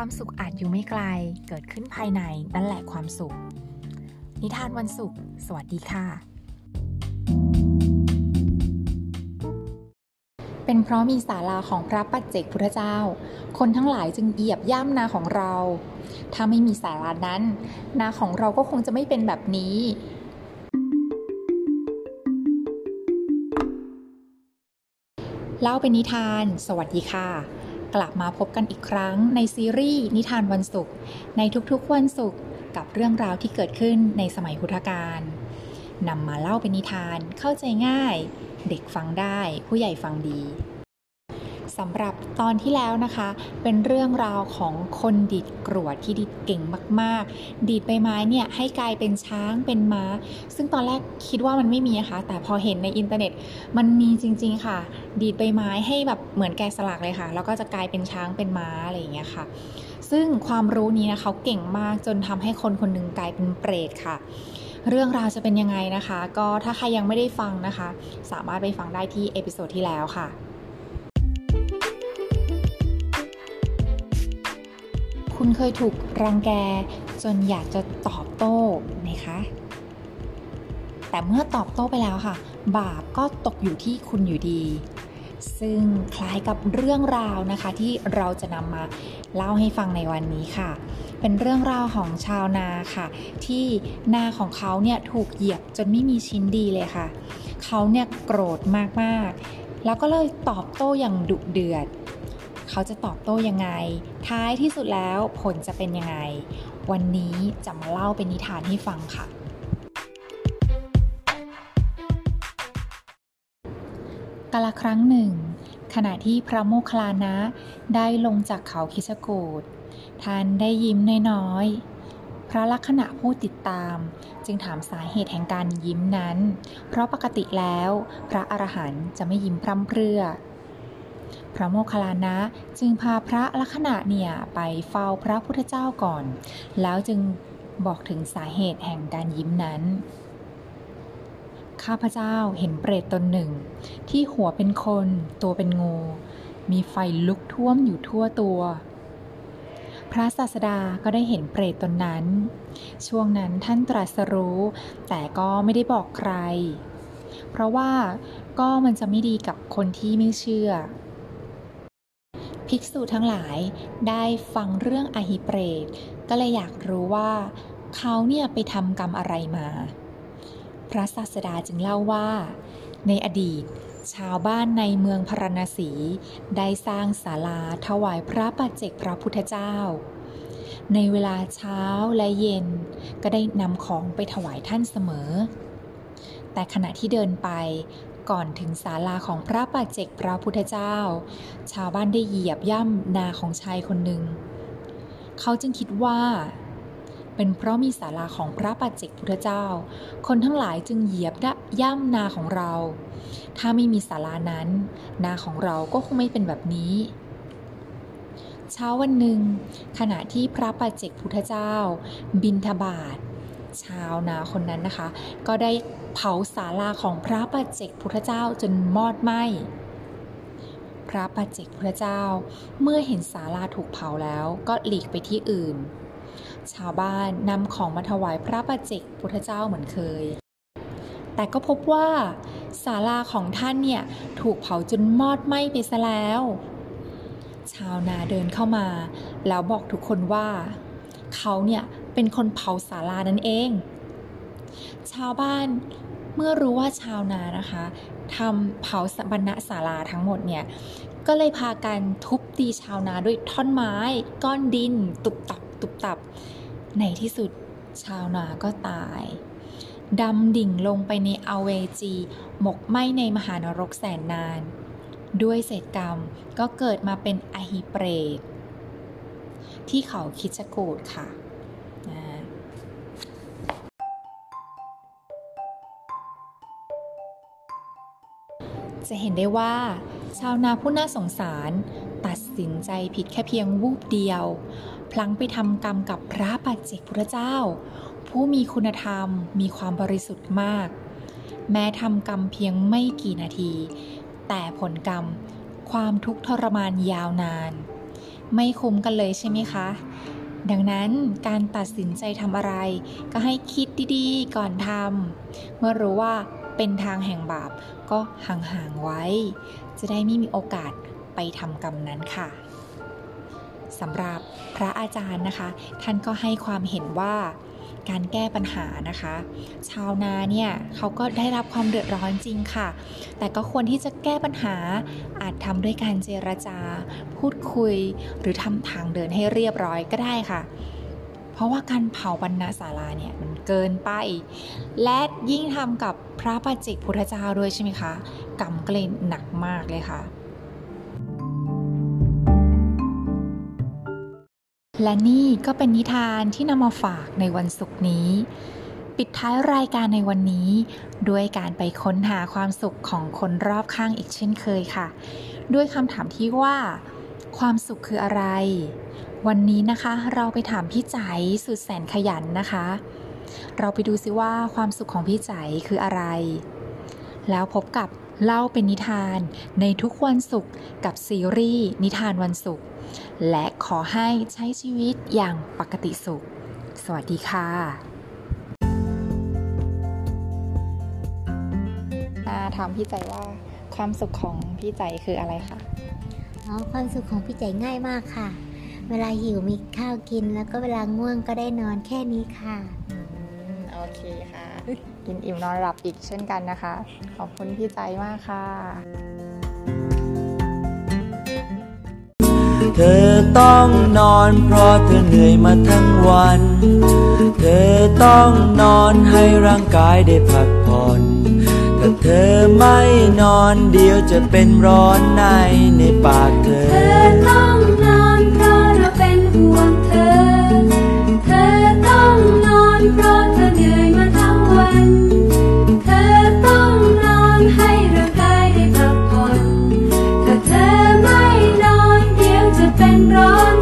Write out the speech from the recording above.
ความสุขอาจอยู่ไม่ไกล เกิดขึ้นภายในนั่นแหละความสุข นิทานวันศุกร์สวัสดีค่ะ เป็นเพราะมีศาลาของพระปัจเจกพุทธเจ้า คนทั้งหลายจึงเหยียบย่ำนาของเรา ถ้าไม่มีศาลานั้น นาของเราก็คงจะไม่เป็นแบบนี้เล่าเป็นนิทาน สวัสดีค่ะ กลับมาพบกันอีกครั้งในซีรีส์นิทานวันศุกร์ในทุกๆวันศุกร์กับเรื่องราวที่เกิดขึ้นในสมัยพุทธกาลนำมาเล่าเป็นนิทานเข้าใจง่าย เด็กฟังได้ผู้ใหญ่ฟังดี สำหรับตอนที่แล้วนะคะ เป็นเรื่องราวของคนดิดกรวดที่ดิดเก่งมาก ๆ ดีดใบไม้เนี่ยให้กลายเป็นช้างเป็นม้า ซึ่งตอนแรกคิดว่ามันไม่มีนะคะ แต่พอเห็นในอินเทอร์เน็ตมันมีจริง ๆ ค่ะ ดีดใบไม้ให้แบบเหมือนแกะสลักเลยค่ะ แล้วก็จะกลายเป็นช้างเป็นม้าอะไรอย่างเงี้ยค่ะ ซึ่งความรู้นี้นะเขาเก่งมากจนทำให้คนคนหนึ่งกลายเป็นเปรตค่ะเรื่องราวจะเป็นยังไงนะคะ ก็ถ้าใครยังไม่ได้ฟังนะคะ สามารถไปฟังได้ที่ episode ที่แล้วค่ะ คุณเคยถูกรังแกจนอยากจะตอบโต้ไหมคะ แต่เมื่อตอบโต้ไปแล้วค่ะ บาปก็ตกอยู่ที่คุณอยู่ดี ซึ่งคล้ายกับเรื่องราวนะคะที่เราจะนำมาเล่าให้ฟังในวันนี้ค่ะ เป็นเรื่องราวของชาวนาค่ะ ที่นาของเขาเนี่ยถูกเหยียบจนไม่มีชิ้นดีเลยค่ะ เขาเนี่ยโกรธมากๆ แล้วก็เลยตอบโต้อย่างดุเดือด เขาจะตอบโต้ยังไง ท้ายที่สุดแล้วผลจะเป็นยังไง วันนี้จะมาเล่าเป็นนิทานให้ฟังค่ะ กาลครั้งหนึ่ง ขณะที่พระโมคคัลลานะได้ลงจากเขาคิชกูดท่านได้ยิ้มน้อยๆพระลักษณะผู้ติดตามจึงถามสาเหตุแห่งการยิ้มนั้น เพราะปกติแล้ว พระอรหันต์จะไม่ยิ้มพร่ำเพรื่อ พระโมคคัลลานะจึงพาพระลักษณะเนี่ยไปเฝ้าพระพุทธเจ้าก่อน แล้วจึงบอกถึงสาเหตุแห่งการยิ้มนั้น ข้าพเจ้าเห็นเปรตตนหนึ่ง ที่หัวเป็นคนตัวเป็นงู มีไฟลุกท่วมอยู่ทั่วตัว พระศาสดาก็ได้เห็นเปรตตนนั้น ช่วงนั้นท่านตรัสรู้ แต่ก็ไม่ได้บอกใคร เพราะว่าก็มันจะไม่ดีกับคนที่ไม่เชื่อ ภิกษุทั้งหลายได้ฟังเรื่องอหิเปรตก็เลยอยากรู้ว่าเขาเนี่ยไปทำกรรมอะไรมา พระศาสดาจึงเล่าว่า ในอดีต ชาวบ้านในเมืองพาราณสี ได้สร้างศาลาถวายพระปัจเจกพระพุทธเจ้า ในเวลาเช้าและเย็นก็ได้นำของไปถวายท่านเสมอ แต่ขณะที่เดินไป ก่อนถึงศาลาของพระปัจเจกพระพุทธเจ้า ชาวบ้านได้เหยียบย่ำนาของชายคนหนึ่ง เขาจึงคิดว่า เป็นเพราะมีศาลาของพระปัจเจกพุทธเจ้า คนทั้งหลายจึงเหยียบย่ำนาของเรา ถ้าไม่มีศาลานั้น นาของเราก็คงไม่เป็นแบบนี้เช้าวันหนึ่งขณะที่พระปัจเจกพุทธเจ้า บินทบาท ชาวนาคนนั้นนะคะ ก็ได้เผาศาลาของพระปัจเจกพุทธเจ้าจนมอดไหม้พระปัจเจกพุทธเจ้า เมื่อเห็นศาลาถูกเผาแล้วก็หลีกไปที่อื่น ชาวบ้านนำของมาถวายพระปัจเจกพุทธเจ้าเหมือนเคย แต่ก็พบว่าศาลาของท่านเนี่ยถูกเผาจนมอดไหม้ไปซะแล้ว ชาวนาเดินเข้ามา แล้วบอกทุกคนว่า เขาเนี่ย เป็นคนเผาศาลานั่นเอง ชาวบ้านเมื่อรู้ว่าชาวนานะคะทำเผาบรรณศาลาทั้งหมดเนี่ย ก็เลยพากันทุบตีชาวนาด้วยท่อนไม้ ก้อนดิน ตุบตับ ตุบตับ ในที่สุดชาวนาก็ตายดำดิ่งลงไปในอเวจี หมกไหมในมหานรกแสนนาน ด้วยเศษกรรมก็เกิดมาเป็นอหิเปรตที่เขาคิดจะโกดค่ะ จะเห็นได้ว่า ชาวนาผู้น่าสงสาร ตัดสินใจผิดแค่เพียงวูบเดียว พลังไปทำกรรมกับพระปัจเจกพุทธเจ้า ผู้มีคุณธรรมมีความบริสุทธิ์มาก แม้ทำกรรมเพียงไม่กี่นาที แต่ผลกรรมความทุกข์ทรมานยาวนาน ไม่คุ้มกันเลยใช่ไหมคะ ดังนั้นการตัดสินใจทำอะไร ก็ให้คิดดีๆ ก่อนทำเมื่อรู้ว่าเป็นทางแห่งบาปก็ห่างๆไว้ จะได้ไม่มีโอกาสไปทำกรรมนั้นค่ะสำหรับพระอาจารย์นะคะ ท่านก็ให้ความเห็นว่า การแก้ปัญหานะคะ ชาวนาเนี่ยเขาก็ได้รับความเดือดร้อนจริงค่ะ แต่ก็ควรที่จะแก้ปัญหาอาจทำด้วยการเจรจา พูดคุย หรือทำทางเดินให้เรียบร้อยก็ได้ค่ะ เพราะว่าการเผาบรรณศาลาเนี่ยมันเกินไป และยิ่งทำกับพระปัจเจกพุทธเจ้าด้วยใช่ไหมคะกรรมก็เลยหนักมากเลยค่ะ และนี่ก็เป็นนิทานที่นำมาฝากในวันศุกร์นี้ ปิดท้ายรายการในวันนี้ ด้วยการไปค้นหาความสุขของคนรอบข้างอีกเช่นเคยค่ะ ด้วยคำถามที่ว่า ความสุขคืออะไร วันนี้นะคะเราไปถามพี่ใจสุดแสนขยันนะคะ เราไปดูซิว่าความสุขของพี่ใจคืออะไร แล้วพบกับ เล่าเป็นนิทานในทุกวันศุกร์กับซีรีส์นิทานวันศุกร์และขอให้ใช้ชีวิตอย่างปกติสุข สวัสดีค่ะถามพี่ใจว่าความสุขของพี่ใจคืออะไรคะอ๋อความสุขของพี่ใจง่ายมากค่ะ เวลาหิวมีข้าวกินแล้วก็เวลาง่วงก็ได้นอนแค่นี้ค่ะ โอเคค่ะ กินอิ่มนอนหลับอีกเช่นกันนะคะ ขอบคุณพี่ใจมากค่ะ เธอต้องนอนเพราะเธอเหนื่อยมาทั้งวัน เธอต้องนอนให้ร่างกายได้พักผ่อน ถ้าเธอไม่นอนเดี๋ยวจะเป็นร้อนในในปากเธอ